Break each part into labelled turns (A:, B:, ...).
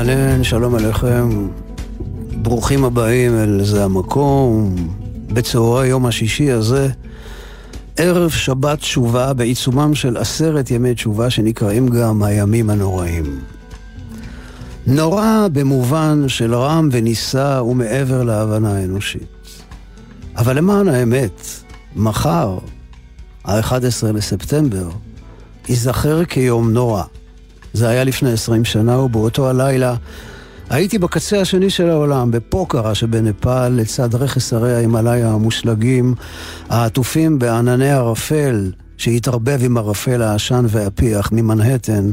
A: אהלן, שלום עליכם. ברוכים הבאים אל זה המקום. בצהרי יום השישי הזה, ערב שבת תשובה בעיצומם של עשרת ימי תשובה שנקראים גם הימים הנוראים. נורא במובן של רם ונישא ומעבר להבנה האנושית. אבל למען האמת, מחר, ה-11 לספטמבר, ייזכר כיום נורא. זה היה לפני עשרים שנה, ובאותו הלילה הייתי בקצה השני של העולם, בפוקרה שבנפאל, לצד רכס הרי ההימאליה המושלגים, העטופים בענני ערפל, שהתערבב עם ערפל העשן והפיח ממנהטן,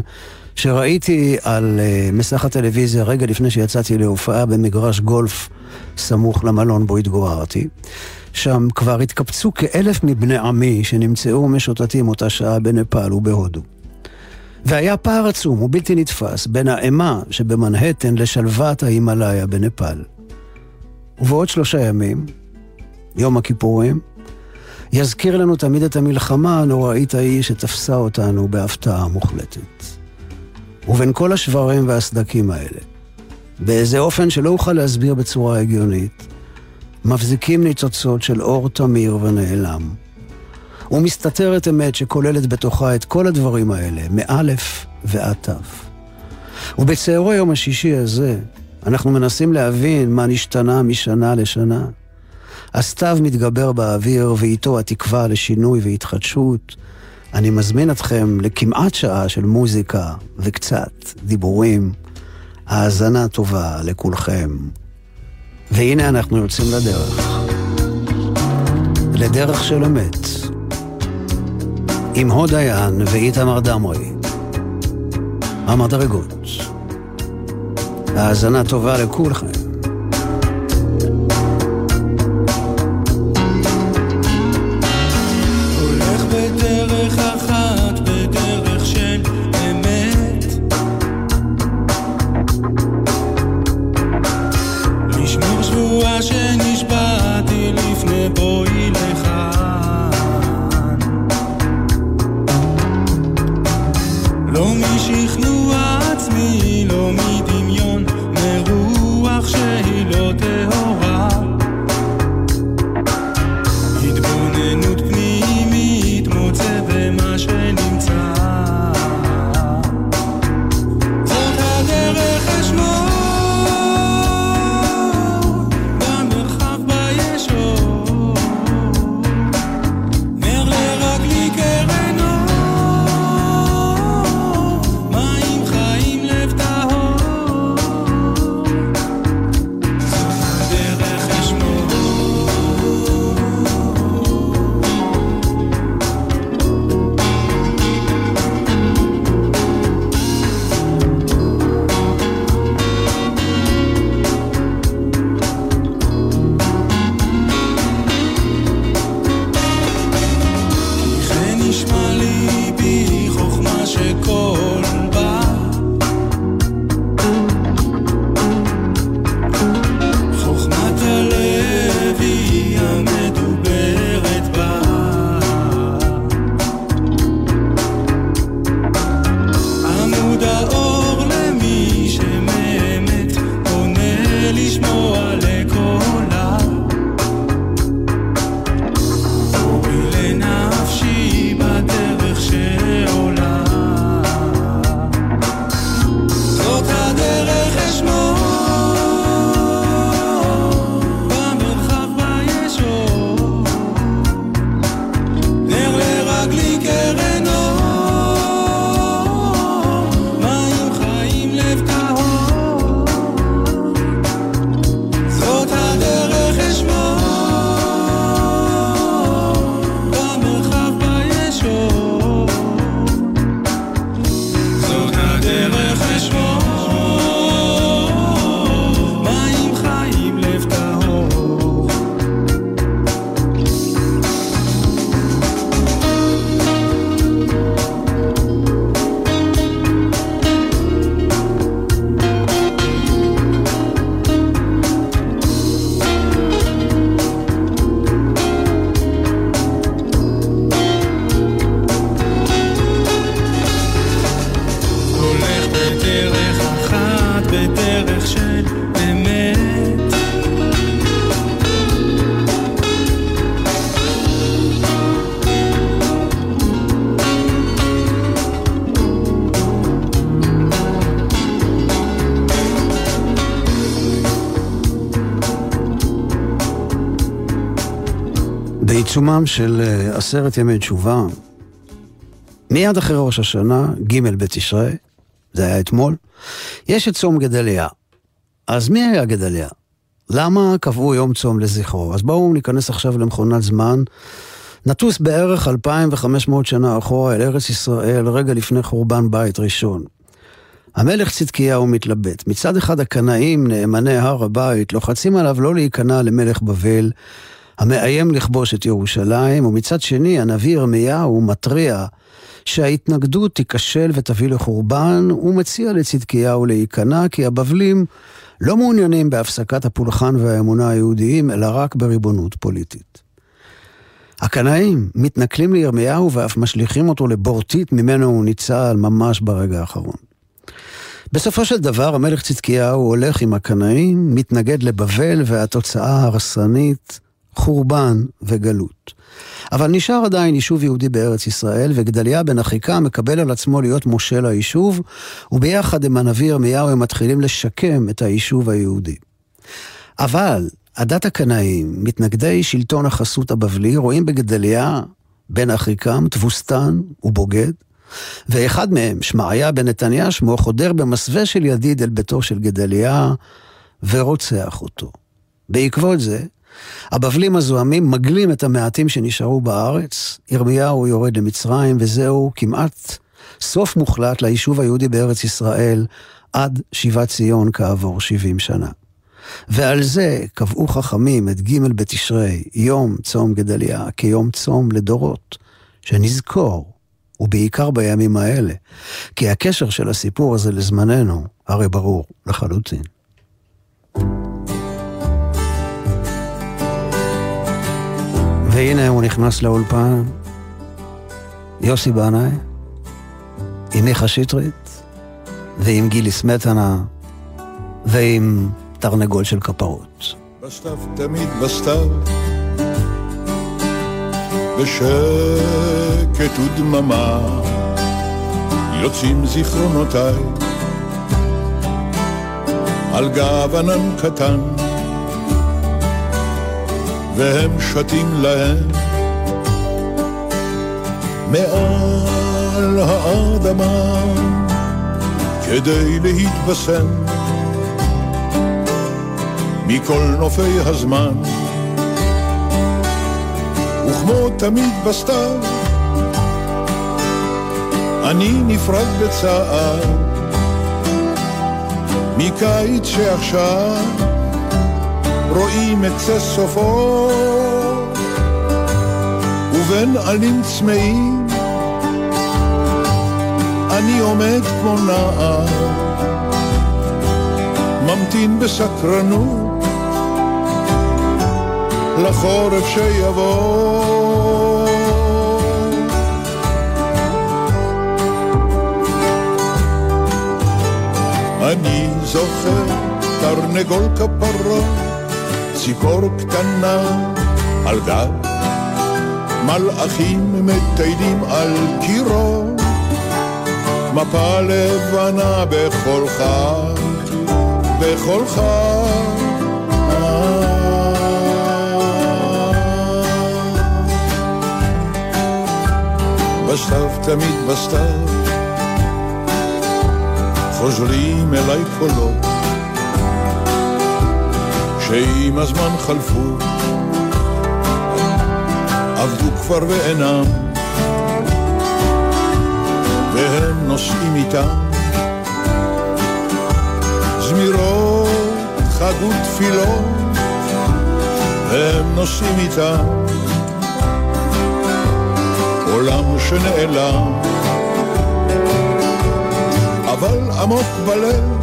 A: שראיתי על uh, מסך הטלוויזיה רגע לפני שיצאתי להופעה במגרש גולף סמוך למלון בו התגוררתי. שם כבר התקבצו כאלף מבני עמי שנמצאו משוטטים אותה שעה בנפאל ובהודו. והיה פער עצום ובלתי נתפס בין האימה שבמנהטן לשלוות ההימאליה בנפאל. ובעוד שלושה ימים, יום הכיפורים, יזכיר לנו תמיד את המלחמה הנוראית ההיא שתפסה אותנו בהפתעה מוחלטת. ובין כל השברים והסדקים האלה, באיזה אופן שלא אוכל להסביר בצורה הגיונית, מבזיקים ניצוצות של אור תמיר ונעלם. ומסתתרת אמת שכוללת בתוכה את כל הדברים האלה, מאלף ועד תו. ובצערו יום השישי הזה, אנחנו מנסים להבין מה נשתנה משנה לשנה. הסתיו מתגבר באוויר, ואיתו התקווה לשינוי והתחדשות. אני מזמין אתכם לכמעט שעה של מוזיקה וקצת דיבורים. האזנה טובה לכולכם. והנה אנחנו יוצאים לדרך. לדרך של אמת. עם הוד דיין ואיתמר דמרי. המדרגות. האזנה טובה לכולכם. בעיצומם של אה, עשרת ימי תשובה, מיד אחרי ראש השנה, ג' בתשרי, זה היה אתמול, יש את צום גדליה. אז מי היה גדליה? למה קבעו יום צום לזכרו? אז בואו ניכנס עכשיו למכונת זמן. נטוס בערך 2,500 שנה אחורה אל ארץ ישראל, רגע לפני חורבן בית ראשון. המלך צדקיהו מתלבט. מצד אחד הקנאים, נאמני הר הבית, לוחצים עליו לא להיכנע למלך בבל, המאיים לכבוש את ירושלים, ומצד שני הנביא ירמיהו מתריע שההתנגדות תיכשל ותביא לחורבן, הוא מציע לצדקיהו להיכנע כי הבבלים לא מעוניינים בהפסקת הפולחן והאמונה היהודיים, אלא רק בריבונות פוליטית. הקנאים מתנכלים לירמיהו ואף משליכים אותו לבורטית ממנו הוא ניצל ממש ברגע האחרון. בסופו של דבר המלך צדקיהו הולך עם הקנאים, מתנגד לבבל והתוצאה הרסנית, חורבן וגלות. אבל נשאר עדיין יישוב יהודי בארץ ישראל, וגדליה בן אחיקה מקבל על עצמו להיות מושל היישוב, וביחד עם הנביא ירמיהו הם מתחילים לשקם את היישוב היהודי. אבל עדת הקנאים, מתנגדי שלטון החסות הבבלי, רואים בגדליה בן אחיקם תבוסתן ובוגד, ואחד מהם, שמעיה בן נתניה שמו, חודר במסווה של ידיד אל ביתו של גדליה ורוצח אותו. בעקבות זה, הבבלים הזוהמים מגלים את המעטים שנשארו בארץ, ירמיהו יורד למצרים, וזהו כמעט סוף מוחלט ליישוב היהודי בארץ ישראל עד שיבת ציון כעבור 70 שנה. ועל זה קבעו חכמים את ג' בתשרי, יום צום גדליה, כיום צום לדורות, שנזכור, ובעיקר בימים האלה, כי הקשר של הסיפור הזה לזמננו הרי ברור לחלוטין. והנה הוא נכנס לאולפן, יוסי בנאי, עם מיכה שטרית, ועם גילי סמטנה, ועם תרנגול של כפרות.
B: בסתיו תמיד בסתיו, בשקט ודממה, יוצאים זיכרונותיי, על גב ענן קטן. והם שתים להם. מעל האדמה כדי להתבשם מכל נופי הזמן. וכמו תמיד בסתיו אני נפרד בצער מקיץ שעכשיו רואים את זה סופו, ובין עלים צמאים אני עומד כמו נער, ממתין בסקרנות לחורף שיבוא. אני זוכר תרנגול כפרות ציפור קטנה על גב, מלאכים מטיילים על קירו, מפה לבנה בכל חג, בכל חג. בסתיו תמיד בסתיו, חוזרים אליי קולות שעם הזמן חלפו, עבדו כבר ואינם, והם נושאים איתם. זמירות, חג ותפילות, והם נושאים איתם. עולם שנעלם, אבל עמוק בלב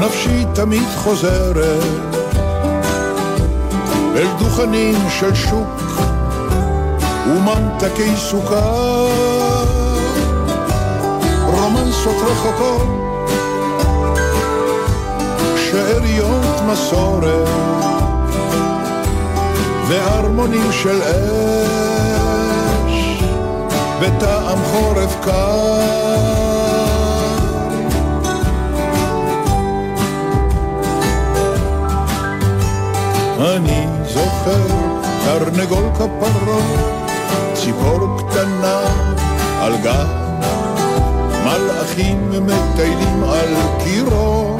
B: נפשי תמיד חוזרת אל דוכנים של שוק וממתקי סוכר, רומנסות רחוקות, שאריות מסורת והרמונים של אש בטעם חורף קר. אני זוכר תרנגול כפרות, ציפור קטנה על גב, מלאכים מטיילים על קירו,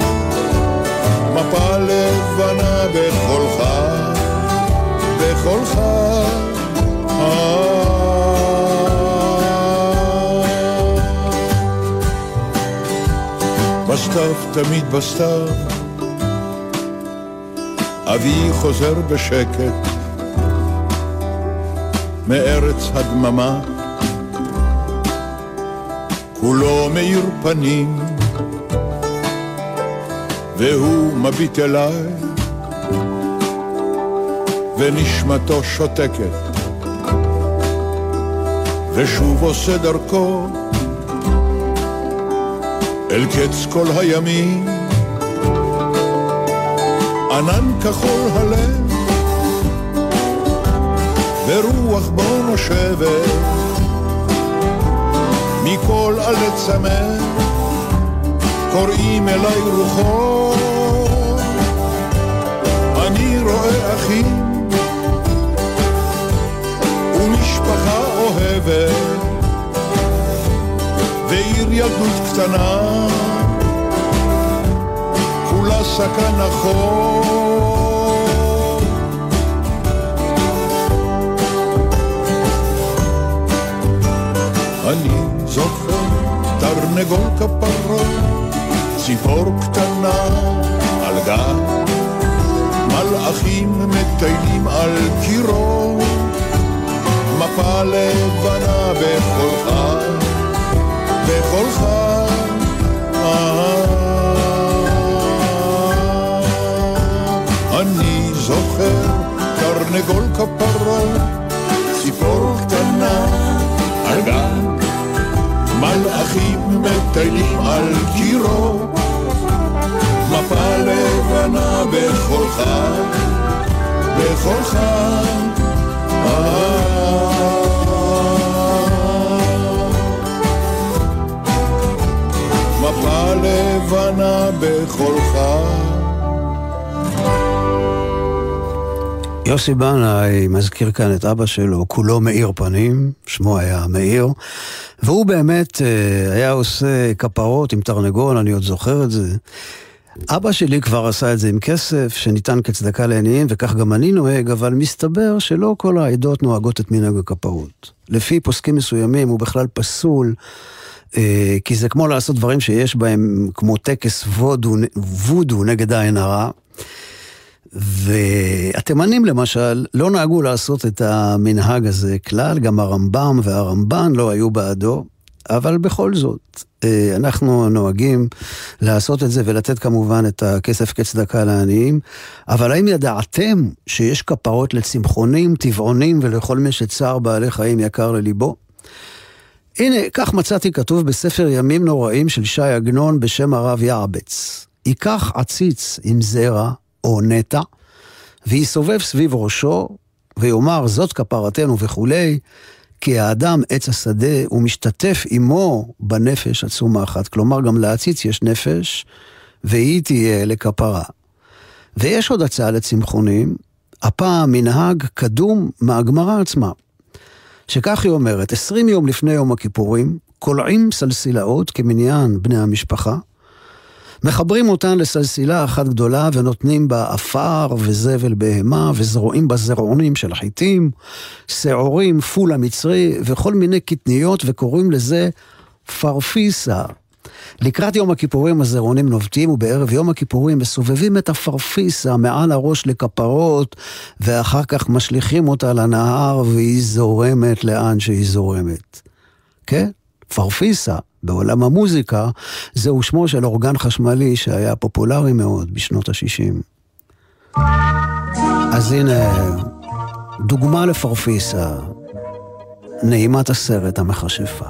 B: מפה לבנה בחולך, בחולך. בסתיו, תמיד בסתיו, אבי חוזר בשקט מארץ הדממה, כולו מאיר פנים, והוא מביט אליי, ונשמתו שותקת, ושוב עושה דרכו אל קץ כל הימים, ענן כחול הלב, ורוח בו נושבת, מכל עלי צמא, קוראים אליי רוחו, אני רואה אחים, ומשפחה אוהבת, ועיר ילדות קטנה, כולה סכן החור. אני זוכר תרנגול כפרות, ציפור קטנה על גב, מלאכים מטיילים על קירו, מפה לבנה בחולך. בקולך. כפרות, ציפור קטנה גג, מלאכים מטיילים על קירו, מפה לבנה בקולך, בקולך. מפה לבנה בחולך.
A: יוסי בנאי מזכיר כאן את אבא שלו, כולו מאיר פנים, שמו היה מאיר, והוא באמת אה, היה עושה כפרות עם תרנגול, אני עוד זוכר את זה. אבא שלי כבר עשה את זה עם כסף שניתן כצדקה לעניים, וכך גם אני נוהג, אבל מסתבר שלא כל העדות נוהגות את מנהג הכפרות. לפי פוסקים מסוימים הוא בכלל פסול. אה, כי זה כמו לעשות דברים שיש בהם, כמו טקס וודו, וודו נגד העין הרע. והתימנים למשל לא נהגו לעשות את המנהג הזה כלל, גם הרמב"ם והרמב"ן לא היו בעדו, אבל בכל זאת, אה, אנחנו נוהגים לעשות את זה ולתת כמובן את הכסף כצדקה לעניים, אבל האם ידעתם שיש כפרות לצמחונים, טבעונים ולכל מי שצער בעלי חיים יקר לליבו? הנה, כך מצאתי כתוב בספר ימים נוראים של ש"י עגנון בשם הרב יעבץ. ייקח עציץ עם זרע או נטע, ויסובב סביב ראשו, ויאמר זאת כפרתנו וכולי, כי האדם עץ השדה ומשתתף עמו בנפש הצומחת. כלומר, גם לעציץ יש נפש, והיא תהיה לכפרה. ויש עוד הצעה לצמחונים, הפעם מנהג קדום מהגמרא עצמה. שכך היא אומרת, עשרים יום לפני יום הכיפורים, קולעים סלסילאות כמניין בני המשפחה, מחברים אותן לסלסילה אחת גדולה ונותנים בה עפר וזבל בהמה וזרועים בה זרעונים של חיטים, שעורים, פול המצרי וכל מיני קטניות וקוראים לזה פרפיסה. לקראת יום הכיפורים הזרעונים נובטים ובערב יום הכיפורים מסובבים את הפרפיסה מעל הראש לכפרות ואחר כך משליכים אותה לנהר והיא זורמת לאן שהיא זורמת. כן? פרפיסה. בעולם המוזיקה, זהו שמו של אורגן חשמלי שהיה פופולרי מאוד בשנות ה-60. אז הנה, דוגמה לפרפיסה, נעימת הסרט המכשפה.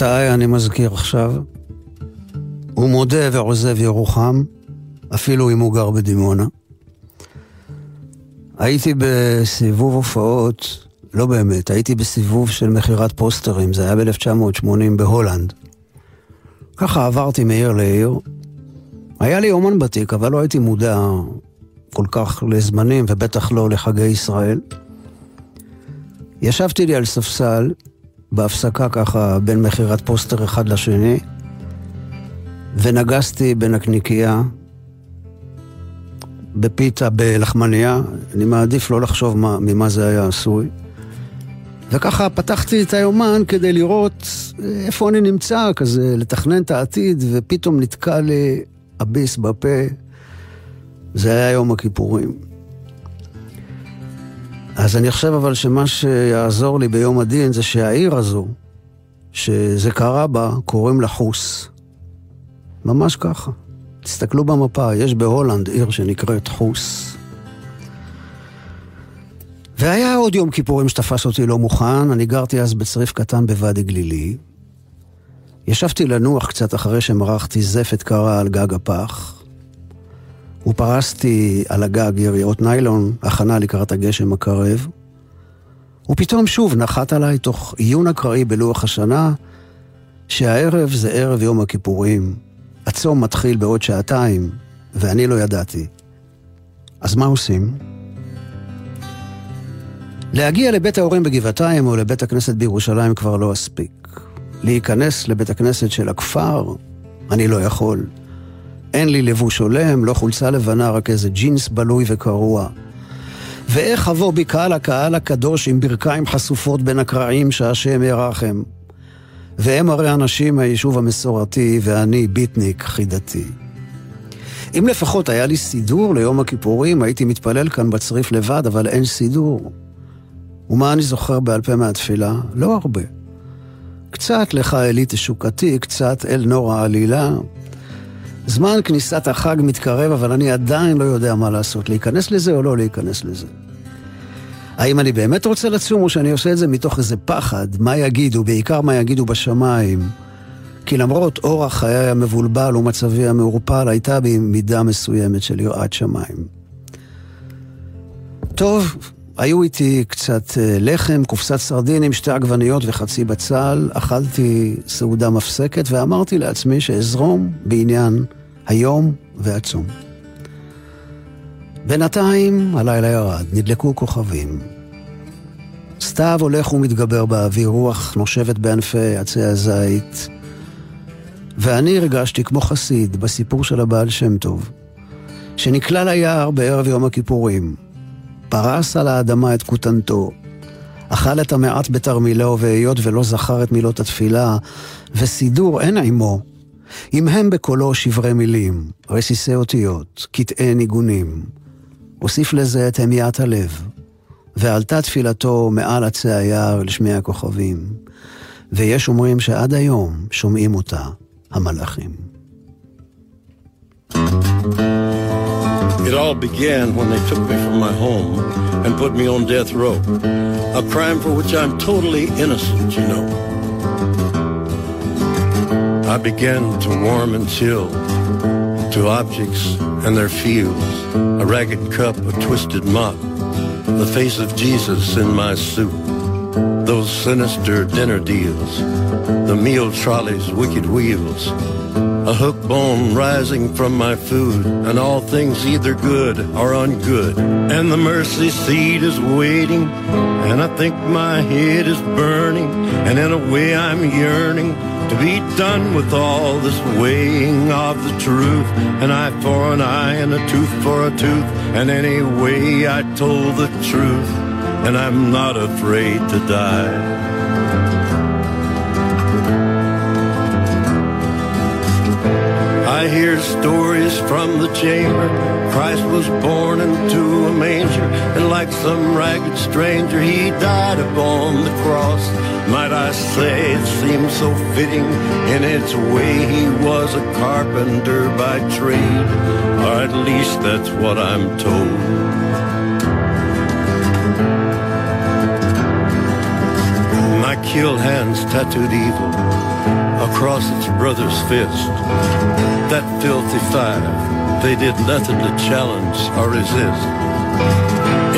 A: חטאי אני מזכיר עכשיו. הוא מודה ועוזב ירוחם, אפילו אם הוא גר בדימונה. הייתי בסיבוב הופעות, לא באמת, הייתי בסיבוב של מכירת פוסטרים, זה היה ב-1980 בהולנד. ככה עברתי מעיר לעיר. היה לי אומן בתיק, אבל לא הייתי מודע כל כך לזמנים, ובטח לא לחגי ישראל. ישבתי לי על ספסל, בהפסקה ככה בין מכירת פוסטר אחד לשני, ונגסתי בנקניקייה, בפיתה, בלחמניה, אני מעדיף לא לחשוב מה, ממה זה היה עשוי. וככה פתחתי את היומן כדי לראות איפה אני נמצא, כזה לתכנן את העתיד, ופתאום נתקע לי הביס בפה. זה היה יום הכיפורים. אז אני חושב אבל שמה שיעזור לי ביום הדין זה שהעיר הזו, שזה קרה בה, קוראים לה חוס. ממש ככה. תסתכלו במפה, יש בהולנד עיר שנקראת חוס. והיה עוד יום כיפורים שתפס אותי לא מוכן, אני גרתי אז בצריף קטן בוואדי גלילי. ישבתי לנוח קצת אחרי שמרחתי זפת קרה על גג הפח, ופרסתי על הגג יריעות ניילון, הכנה לקראת הגשם הקרב, ופתאום שוב נחת עליי תוך עיון אקראי בלוח השנה, שהערב זה ערב יום הכיפורים, הצום מתחיל בעוד שעתיים, ואני לא ידעתי. אז מה עושים? להגיע לבית ההורים בגבעתיים או לבית הכנסת בירושלים כבר לא אספיק. להיכנס לבית הכנסת של הכפר, אני לא יכול. אין לי לבוש הולם, לא חולצה לבנה, רק איזה ג'ינס בלוי וקרוע. ואיך אבוא בי קהל הקהל הקדוש עם ברכיים חשופות בין הקרעים שהשם ירחם. והם הרי אנשים מהיישוב המסורתי, ואני ביטניק חידתי. אם לפחות היה לי סידור ליום הכיפורים, הייתי מתפלל כאן בצריף לבד, אבל אין סידור. ומה אני זוכר בעל פה מהתפילה? לא הרבה. קצת לך אלי תשוקתי, קצת אל נור העלילה. זמן כניסת החג מתקרב, אבל אני עדיין לא יודע מה לעשות, להיכנס לזה או לא להיכנס לזה. האם אני באמת רוצה לצום, או שאני עושה את זה מתוך איזה פחד, מה יגידו, בעיקר מה יגידו בשמיים. כי למרות אורח חיי המבולבל ומצבי המעורפל, הייתה בי מידה מסוימת של יראת שמיים. טוב, היו איתי קצת אה, לחם, קופסת סרדינים, שתי עגבניות וחצי בצל, אכלתי סעודה מפסקת ואמרתי לעצמי שאזרום בעניין היום והצום. בינתיים הלילה ירד, נדלקו כוכבים. סתיו הולך ומתגבר באוויר, רוח נושבת בענפי עצי הזית. ואני הרגשתי כמו חסיד בסיפור של הבעל שם טוב, שנקלע ליער בערב יום הכיפורים, פרס על האדמה את כותנתו, אכל את המעט בתרמילו, והיות ולא זכר את מילות התפילה, וסידור אין עמו, הם בקולו שברי מילים, רסיסי אותיות, קטעי ניגונים. הוסיף לזה את המיית הלב, ועלתה תפילתו מעל עצי היער לשמי הכוכבים, ויש אומרים שעד היום שומעים אותה המלאכים.
C: It all began when they took me from my home and put me on death row. A crime for which I'm totally innocent, you know. I began to warm and chill to objects and their feels. A ragged cup, a twisted mop, the face of Jesus in my suit. Those sinister dinner deals, the meal trolley's wicked wheels, a hook bone rising from my food, and all things either good or ungood. And the mercy seat is waiting, and I think my head is burning, and in a way I'm yearning to be done with all this weighing of the truth. An eye for an eye and a tooth for a tooth, and anyway I told the truth, and I'm not afraid to die. I hear stories from the chamber. Christ was born into a manger, and like some ragged stranger, he died upon the cross. Might I say it seems so fitting in its way he was a carpenter by trade, or at least that's what I'm told. My kill hands tattooed evil across its brother's fist. That filthy five, they did nothing to challenge or resist.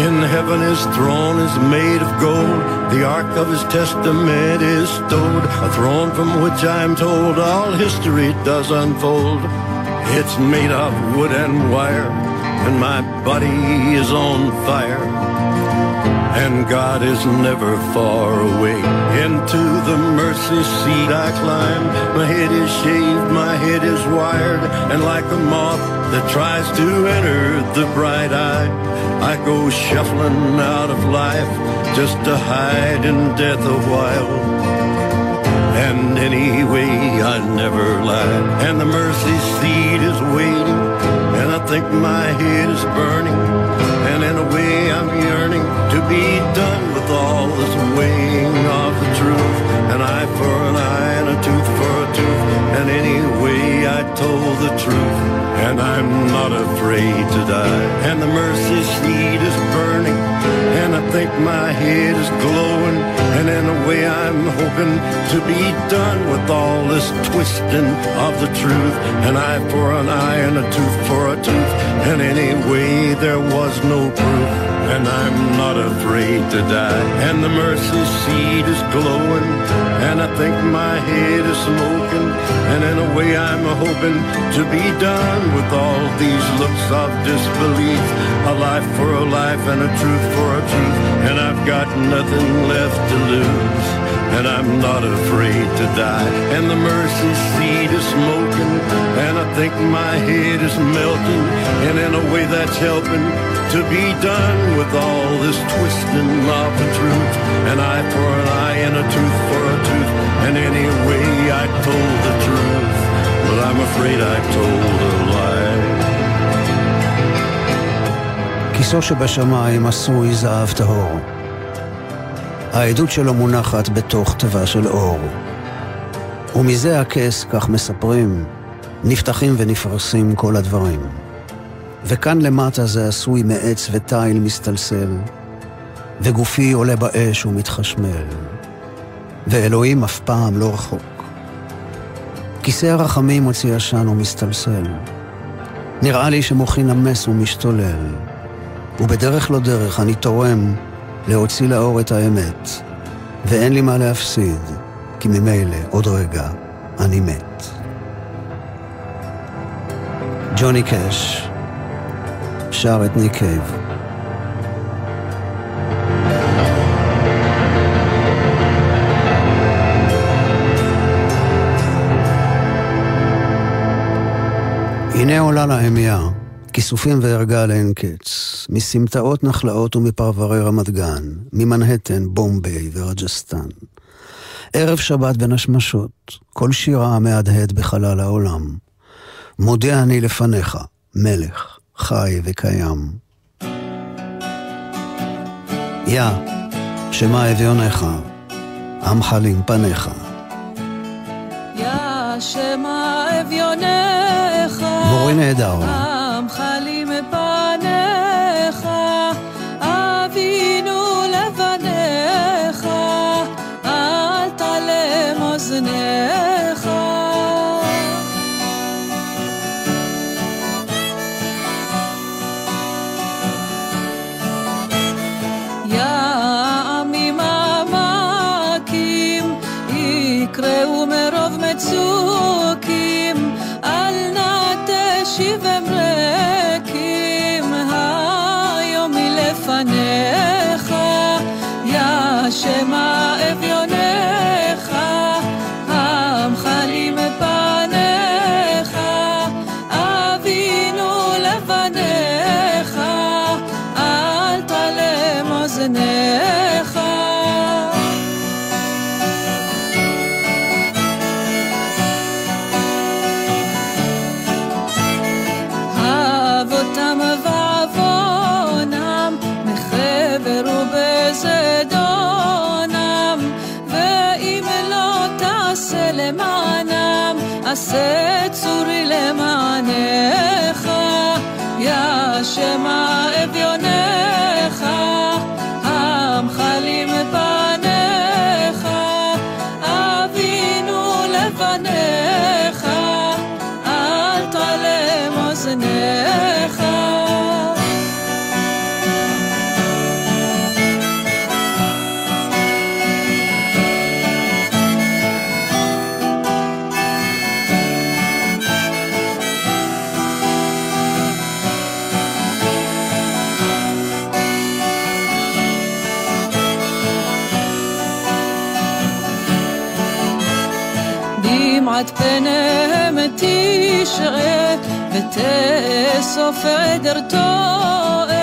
C: In heaven his throne is made of gold, the ark of his testament is stowed, a throne from which I'm told all history does unfold. It's made of wood and wire, and my body is on fire and God is never far away. Into the mercy seat I climb. My head is shaved, my head is wired, and like a moth that tries to enter the bright eye, I go shuffling out of life just to hide in death a while. And anyway, I never lied. And the mercy seat is waiting, and I think my head is burning. Be done with all this weighing of the truth. An eye for an eye and a tooth for a tooth. And anyway, I told the truth. And I'm not afraid to die. And the mercy seat is burning. And I think my head is glowing. And in a way, I'm hoping to be done with all this twisting of the truth. An eye for an eye and a tooth for a tooth. And anyway, there was no proof and I'm not afraid to die. And the mercy seat is glowing, and I think my head is smoking. And in a way, I'm hoping to be done with all these looks of disbelief. A life for a life and a truth for a truth, and I've got nothing left to lose. And I'm not afraid to die. And the mercy seat is smoking, and I think my head is melting. And in a way, that's helping to be done with all this twisting of the truth. An eye for an eye and a tooth for a tooth. And anyway, I told the truth, but I'm afraid I told a lie.
A: כיסו שבשמיים עשוי זהב טהור. העדות שלו מונחת בתוך תיבה של אור. ומזה הכס, כך מספרים, נפתחים ונפרסים כל הדברים. וכאן למטה זה עשוי מעץ ותיל מסתלסל, וגופי עולה באש ומתחשמל, ואלוהים אף פעם לא רחוק. כיסא הרחמים מוציא עשן ומסתלסל. נראה לי שמוחי נמס ומשתולל, ובדרך לא דרך אני תורם להוציא לאור את האמת, ואין לי מה להפסיד, כי ממילא עוד רגע אני מת. ג'וני קאש שר את ניק קייב. הנה עולה להמיה, כיסופים וערגה לאין קץ, מסמטאות נחלאות ומפרברי רמת גן, ממנהטן, בומביי ורג'סטן. ערב שבת בין השמשות, כל שירה מהדהד בחלל העולם. מודה אני לפניך, מלך, חי וקיים. יא, שמה אביונך, עמך עם פניך.
D: יא, שמה אביונך,
A: מורי נהדר.
D: תשרה, ותאסוף עדר טועה,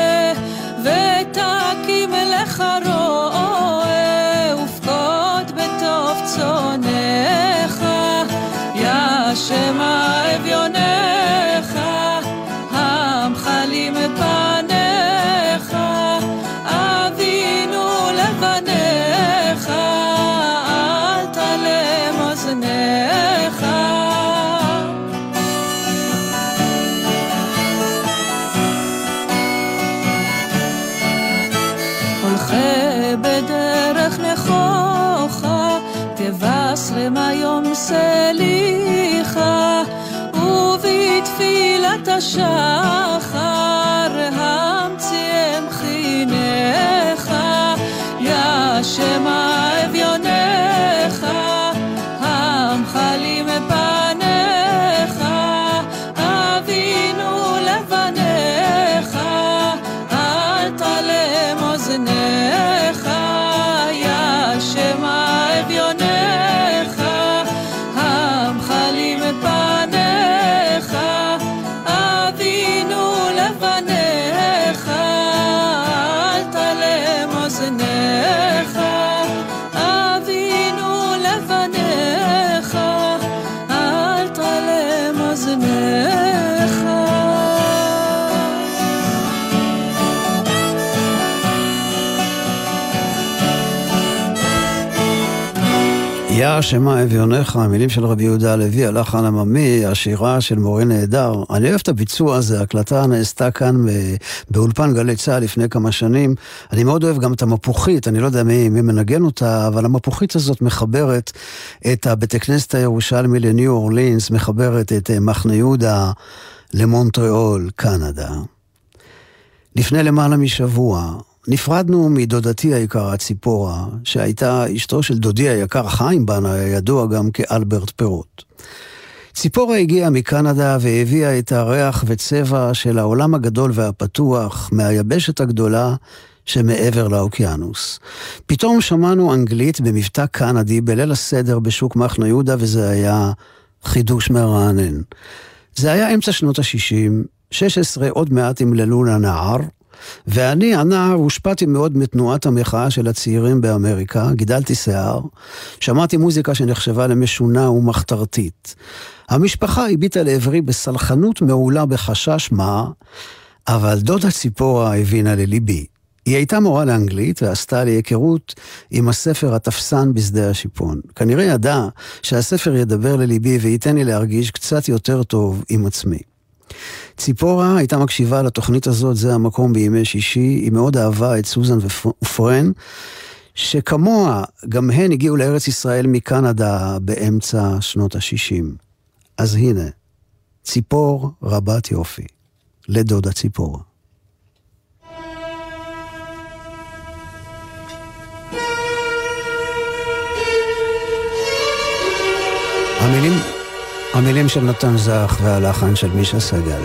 D: ובתפילת יא
A: שמע אביונך, המילים של רבי יהודה הלוי, הלחן עממי, השירה של מורה נהדר. אני אוהב את הביצוע הזה, ההקלטה נעשתה כאן באולפן גלי צה"ל לפני כמה שנים. אני מאוד אוהב גם את המפוחית, אני לא יודע מי, מי מנגן אותה, אבל המפוחית הזאת מחברת את הבית כנסת הירושלמי לניו אורלינס, מחברת את אה, מחנה יהודה למונטריאול, קנדה. לפני למעלה משבוע נפרדנו מדודתי היקרה ציפורה, שהייתה אשתו של דודי היקר חיים בנה, הידוע גם כאלברט פירוט. ציפורה הגיעה מקנדה והביאה את הריח וצבע של העולם הגדול והפתוח מהיבשת הגדולה שמעבר לאוקיינוס. פתאום שמענו אנגלית במבטא קנדי בליל הסדר בשוק מחנה יהודה, וזה היה חידוש מרענן. זה היה אמצע שנות ה-60, 16 עוד מעט ימללו לנער, ואני, הנער, הושפעתי מאוד מתנועת המחאה של הצעירים באמריקה, גידלתי שיער, שמעתי מוזיקה שנחשבה למשונה ומחתרתית. המשפחה הביטה לעברי בסלחנות מעולה בחשש מה, אבל דודה ציפורה הבינה לליבי. היא הייתה מורה לאנגלית ועשתה לי היכרות עם הספר התפסן בשדה השיפון. כנראה ידעה שהספר ידבר לליבי וייתן לי להרגיש קצת יותר טוב עם עצמי. ציפורה הייתה מקשיבה לתוכנית הזאת, זה המקום בימי שישי, היא מאוד אהבה את סוזן ופרן, שכמוה, גם הן הגיעו לארץ ישראל מקנדה באמצע שנות ה-60. אז הנה, ציפור רבת יופי, לדודה ציפורה. המילים, המילים של נתן זך והלחן של מישה סגל.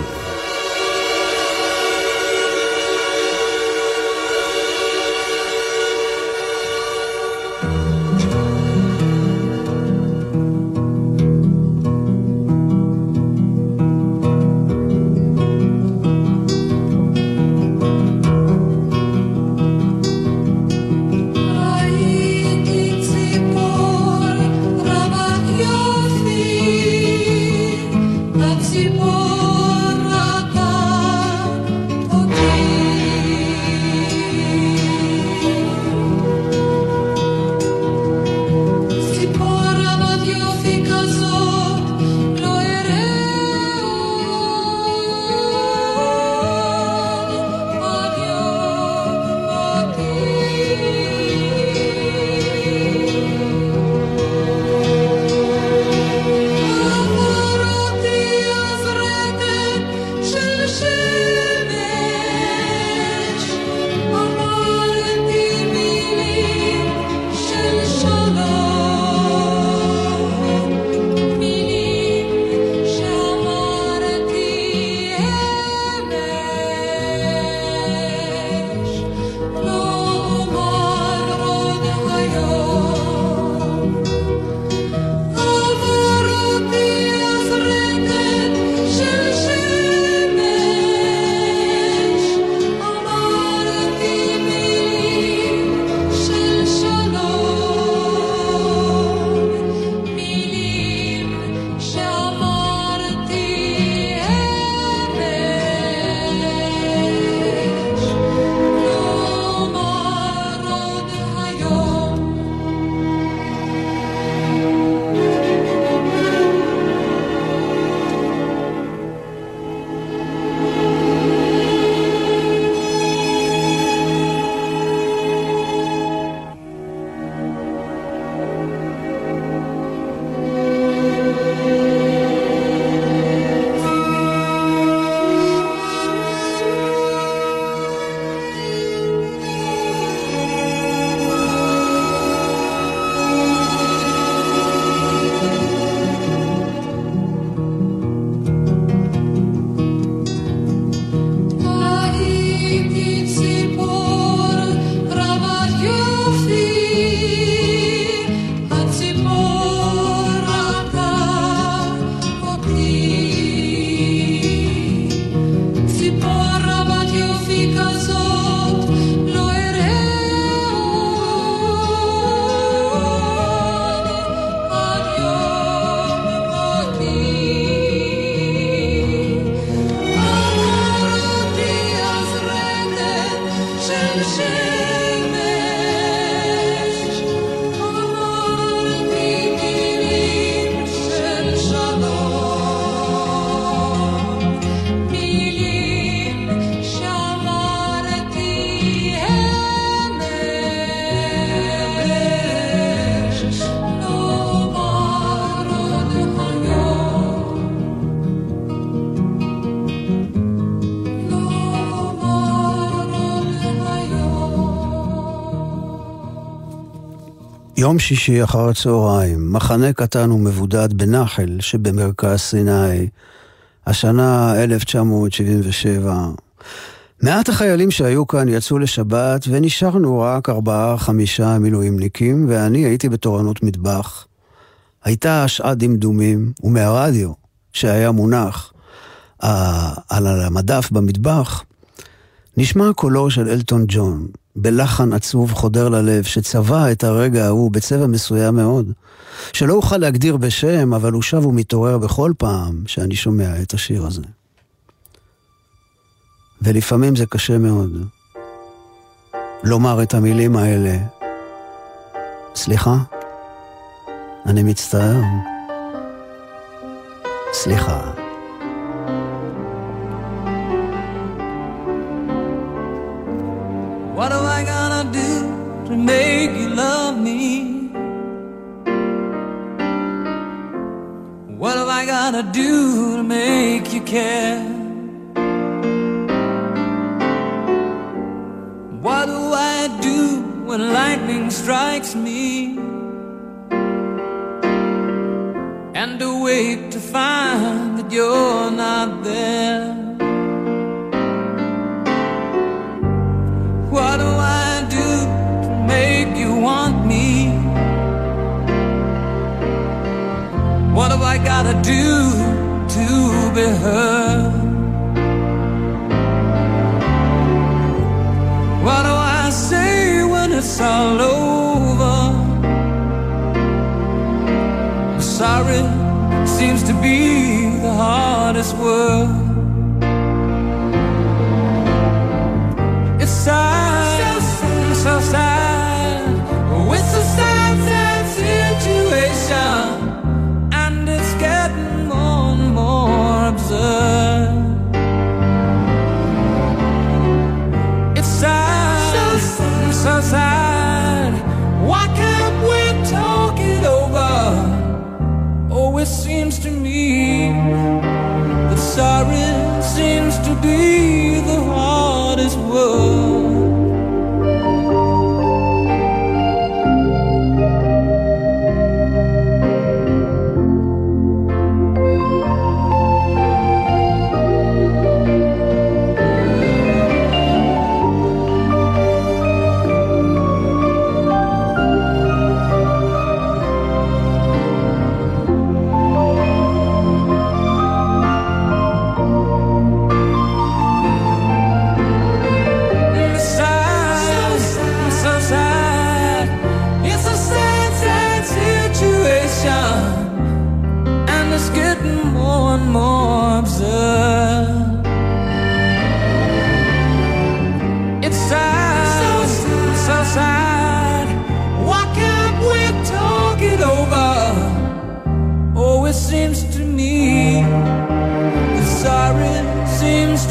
E: יום
A: שישי אחר הצהריים, מחנה קטן ומבודד בנחל שבמרכז סיני, השנה 1977. מעט החיילים שהיו כאן יצאו לשבת ונשארנו רק ארבעה-חמישה מילואימניקים ואני הייתי בתורנות מטבח. הייתה שעת דמדומים ומהרדיו שהיה מונח אה, על המדף במטבח נשמע קולו של אלטון ג'ון, בלחן עצוב חודר ללב, שצבע את הרגע ההוא בצבע מסוים מאוד, שלא אוכל להגדיר בשם, אבל הוא שב ומתעורר בכל פעם שאני שומע את השיר הזה. ולפעמים זה קשה מאוד לומר את המילים האלה. סליחה? אני מצטער. סליחה.
F: To make you love me? What am I gotta do to make you care? What do I do when lightning strikes me? And awake to find that you're not there. Gotta do to be heard? What do I say when it's all over? Sorry seems to be the hardest word.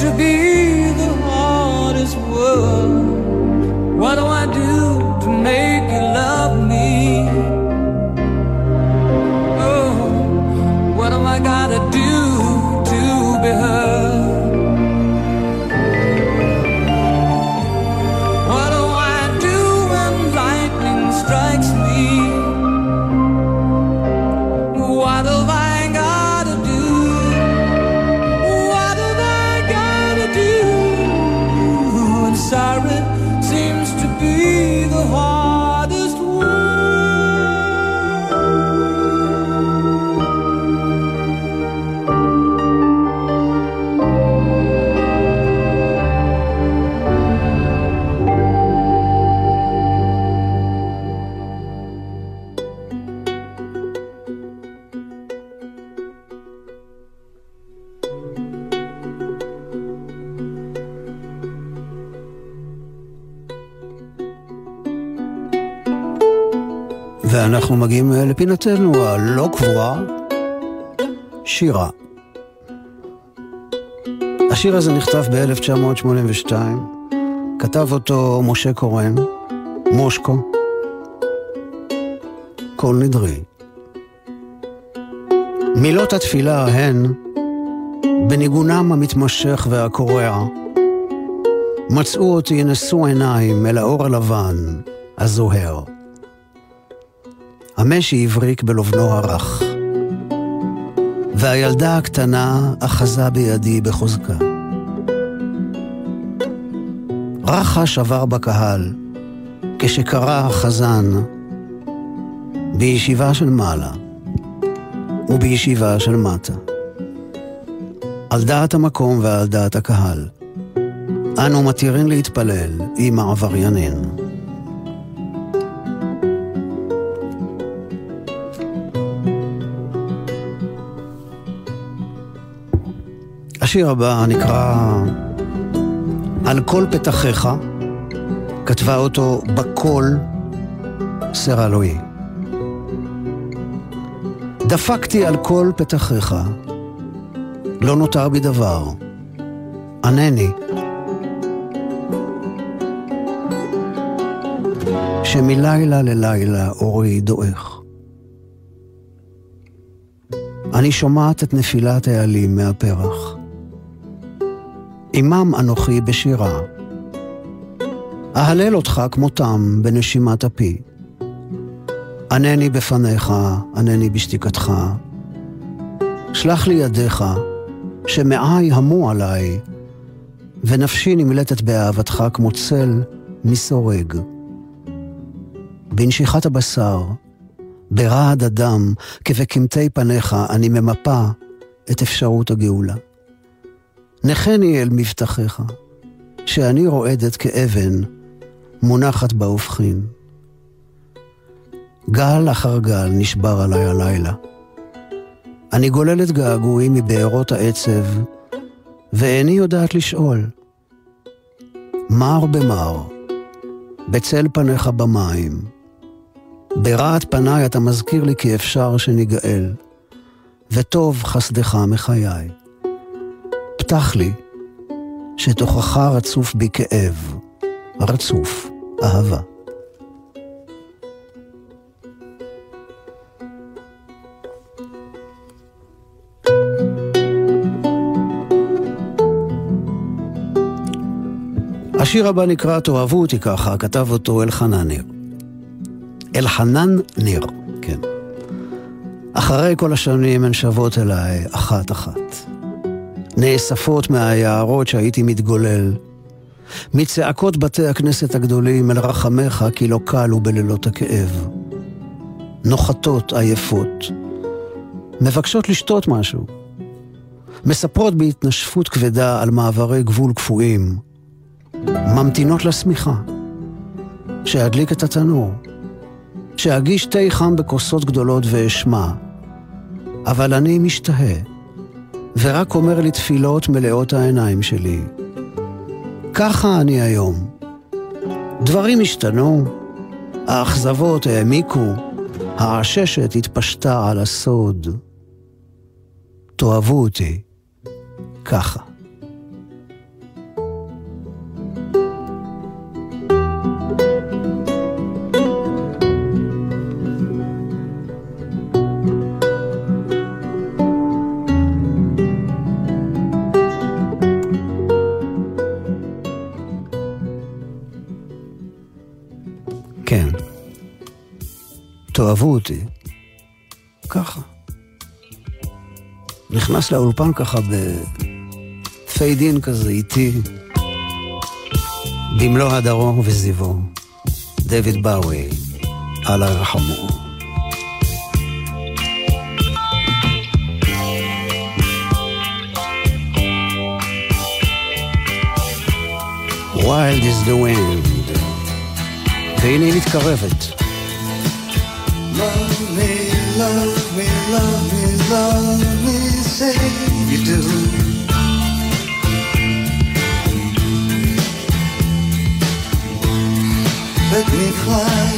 A: attribute לפינתנו הלא קבועה, שירה. השיר הזה נכתב ב-1982, כתב אותו משה קורן, מושקו, קול נדרי. מילות התפילה הן, בניגונם המתמשך והקורע, מצאו אותי נשוא עיניים אל האור הלבן, הזוהר. המשי הבריק בלובנו הרך, והילדה הקטנה אחזה בידי בחוזקה. רחש עבר בקהל, כשקרא החזן בישיבה של מעלה ובישיבה של מטה. על דעת המקום ועל דעת הקהל, אנו מתירים להתפלל עם העבריינין. השיר הבא נקרא על כל פתחיך, כתבה אותו בקול סרה לואי. דפקתי על כל פתחיך, לא נותר בי דבר. ענני. שמלילה ללילה אורי דועך. אני שומעת את נפילת העלים מהפרח. עמם אנוכי בשירה. אהלל אותך כמותם בנשימת אפי. ענני בפניך, ענני בשתיקתך. שלח לי ידיך, שמעי המו עליי, ונפשי נמלטת באהבתך כמו צל מסורג. בנשיכת הבשר, ברעד הדם, כבקמטי פניך, אני ממפה את אפשרות הגאולה. נחני אל מבטחיך, שאני רועדת כאבן, מונחת בהופכין. גל אחר גל נשבר עליי הלילה. אני גוללת געגועים מבארות העצב, ואיני יודעת לשאול. מר במר, בצל פניך במים, ברעת פניי אתה מזכיר לי כי אפשר שניגאל, וטוב חסדך מחיי. פתח לי, שתוכך רצוף בי כאב, רצוף אהבה. השיר הבא נקרא "תאהבו אותי ככה", כתב אותו אלחנן ניר. אלחנן ניר, כן. אחרי כל השנים הן שבות אליי אחת-אחת. נאספות מהיערות שהייתי מתגולל, מצעקות בתי הכנסת הגדולים אל רחמך כי לא קלו בלילות הכאב. נוחתות עייפות, מבקשות לשתות משהו, מספרות בהתנשפות כבדה על מעברי גבול קפואים, ממתינות לשמיכה, שאדליק את התנור, שאגיש תה חם בכוסות גדולות ואשמע, אבל אני משתהה, ורק אומר לי תפילות מלאות העיניים שלי. ככה אני היום. דברים השתנו, האכזבות העמיקו, העששת התפשטה על הסוד. תאהבו אותי ככה. תאהבו אותי. ככה. נכנס לאולפן ככה בפייד אין כזה איטי, במלוא הדרום וזיבו. דויד באווי, אללה ירחמו. Wild is the wind. והנה היא מתקרבת.
G: me, love me, love me, love me, say you do. Let me fly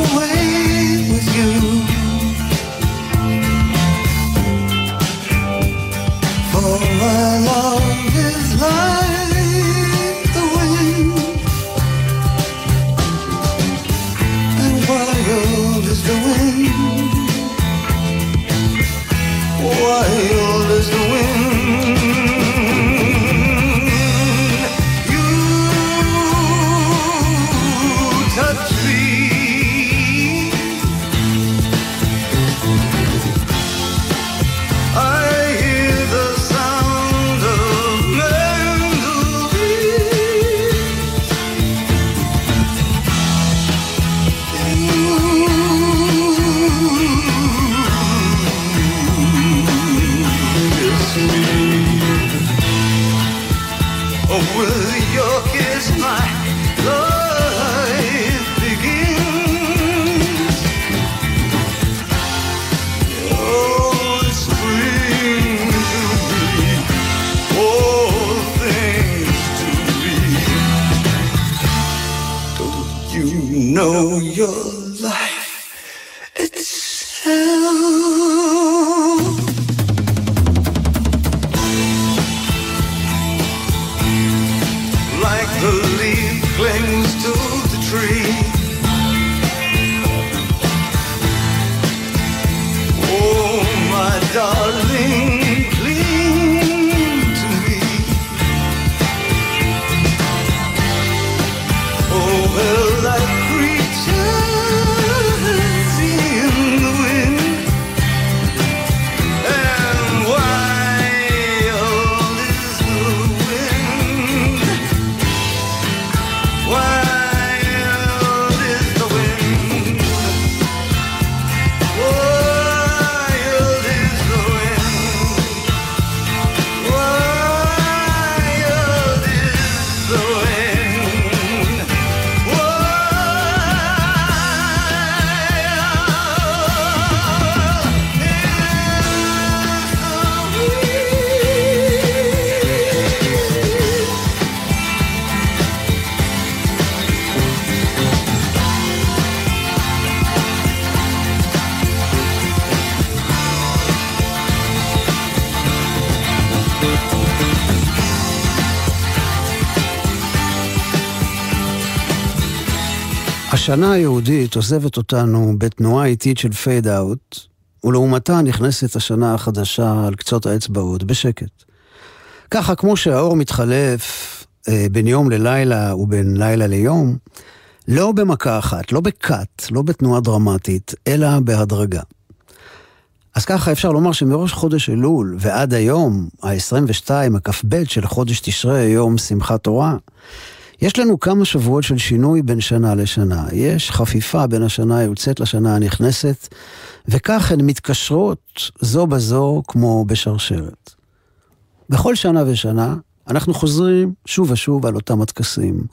G: away with you. Oh, For my love is love. With your kiss, my life begins. Oh, it's spring to things to be. Don't you know
A: השנה היהודית עוזבת אותנו בתנועה איטית של פייד אאוט, ולעומתה נכנסת השנה החדשה על קצות האצבעות, בשקט. ככה כמו שהאור מתחלף אה, בין יום ללילה ובין לילה ליום, לא במכה אחת, לא בקאט, לא בתנועה דרמטית, אלא בהדרגה. אז ככה אפשר לומר שמראש חודש אלול ועד היום, ה-22, הכ"ב של חודש תשרי, יום שמחת תורה, יש לנו כמה שבועות של שינוי בין שנה לשנה. יש חפיפה בין השנה היוצאת לשנה הנכנסת, וכך הן מתקשרות זו בזו כמו בשרשרת. בכל שנה ושנה אנחנו חוזרים שוב ושוב על אותם הטקסים.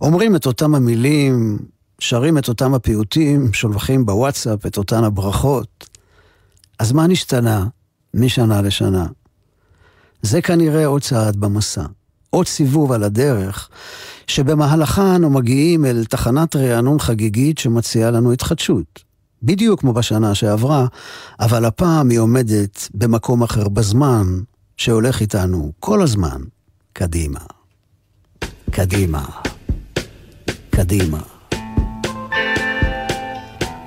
A: אומרים את אותם המילים, שרים את אותם הפיוטים, שולחים בוואטסאפ את אותן הברכות. אז מה נשתנה משנה לשנה? זה כנראה עוד צעד במסע. עוד סיבוב על הדרך, שבמהלכה אנו מגיעים אל תחנת רענון חגיגית שמציעה לנו התחדשות. בדיוק כמו בשנה שעברה, אבל הפעם היא עומדת במקום אחר בזמן, שהולך איתנו כל הזמן קדימה. קדימה. קדימה.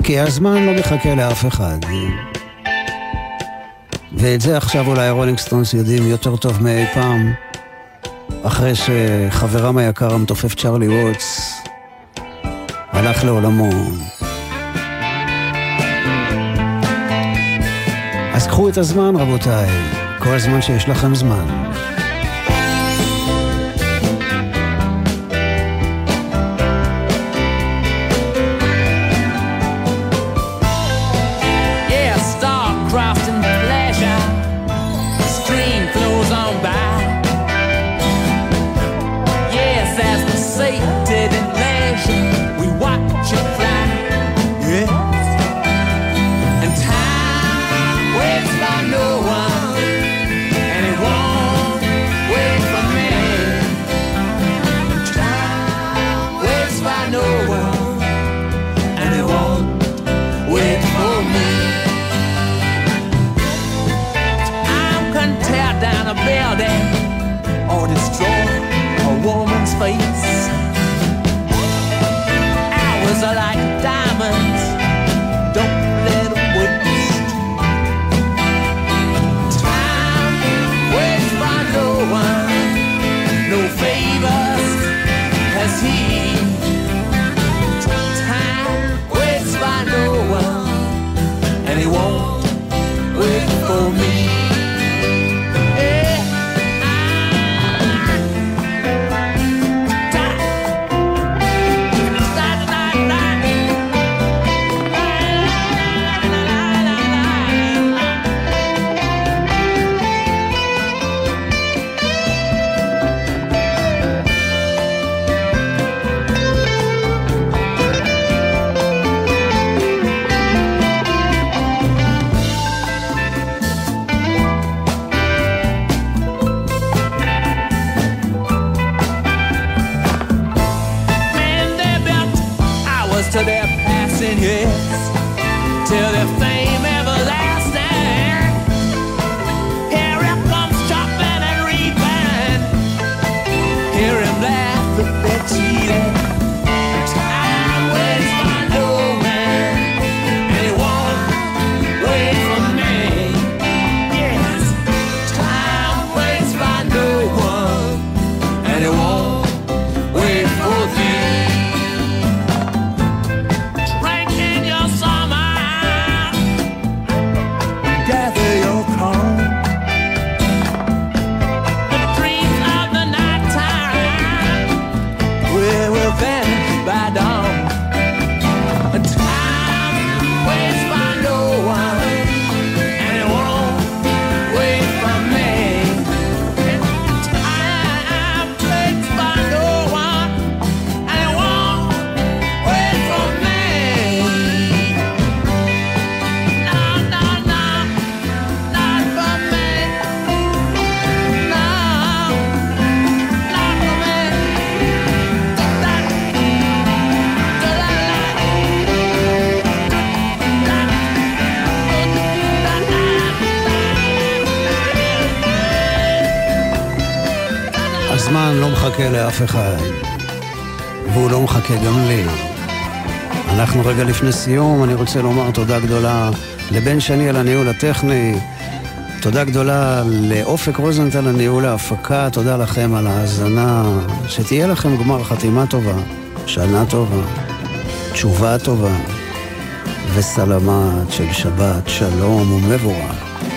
A: כי הזמן לא מחכה לאף אחד. ואת זה עכשיו אולי הרולינג סטונס יודעים יותר טוב מאי פעם. אחרי שחברם היקר המתופף צ'רלי ווטס הלך לעולמו. אז קחו את הזמן רבותיי, כל הזמן שיש לכם זמן.
F: passing years till their fame everlasting. Here him comes chopping and reaping. Hear him laugh at
A: their cheating. מחכה לאף אחד, והוא לא מחכה גם לי. אנחנו רגע לפני סיום, אני רוצה לומר תודה גדולה לבן שני על הניהול הטכני, תודה גדולה לאופק רוזנטל על ניהול ההפקה, תודה לכם על ההאזנה, שתהיה לכם גמר חתימה טובה, שנה טובה, תשובה טובה, וסלמת של שבת, שלום ומבורך.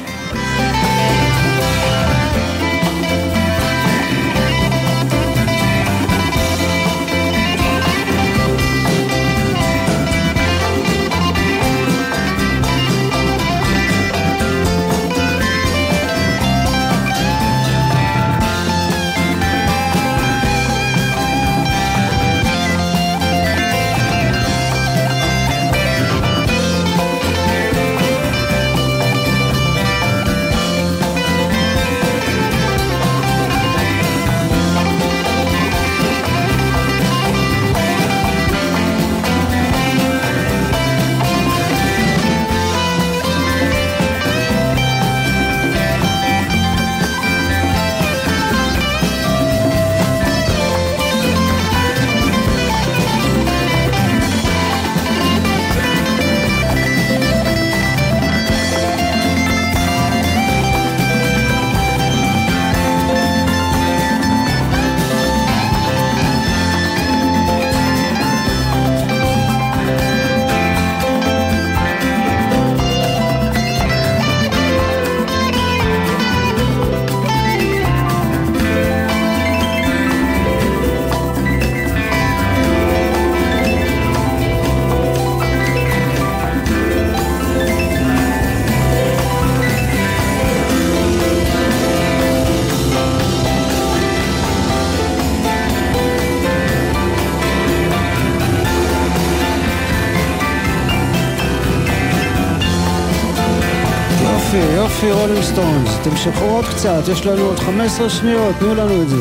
A: יופי, רולינג סטונס. תמשכו עוד קצת, יש לנו עוד 15 שניות, תנו לנו את זה.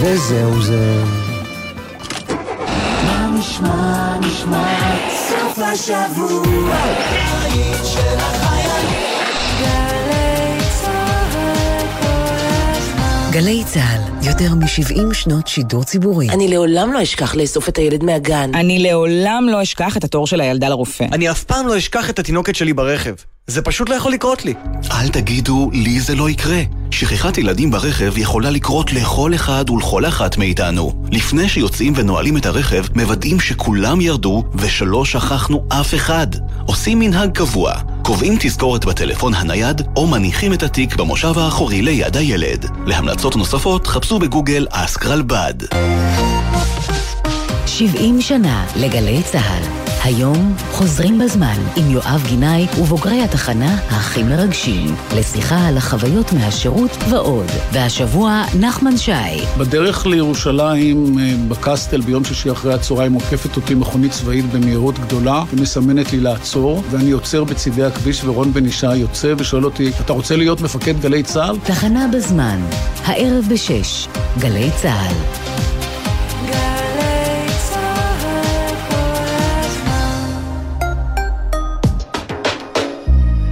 A: וזהו זה.
H: גלי צה"ל, יותר מ-70 שנות שידור ציבורי.
I: אני לעולם לא אשכח לאסוף את הילד מהגן.
J: אני לעולם לא אשכח את התור של הילדה לרופא.
K: אני אף פעם לא אשכח את התינוקת שלי ברכב. זה פשוט לא יכול לקרות לי.
L: אל תגידו, לי זה לא יקרה. שכחת ילדים ברכב יכולה לקרות לכל אחד ולכל אחת מאיתנו. לפני שיוצאים ונועלים את הרכב, מוודאים שכולם ירדו ושלא שכחנו אף אחד. עושים מנהג קבוע, קובעים תזכורת בטלפון הנייד, או מניחים את התיק במושב האחורי ליד הילד. להמלצות נוספות חפשו בגוגל אסק רלב"ד.
H: 70 שנה לגלי צה"ל. היום חוזרים בזמן עם יואב גינאי ובוגרי התחנה הכי מרגשים. לשיחה על החוויות מהשירות ועוד. והשבוע נחמן שי.
M: בדרך לירושלים, אה, בקסטל, ביום שישי אחרי הצהריים, עוקפת אותי מכונית צבאית במהירות גדולה, ומסמנת לי לעצור, ואני עוצר בצידי הכביש, ורון בן ישי יוצא ושואל אותי, אתה רוצה להיות מפקד גלי צה"ל?
H: תחנה בזמן, הערב בשש, גלי צה"ל.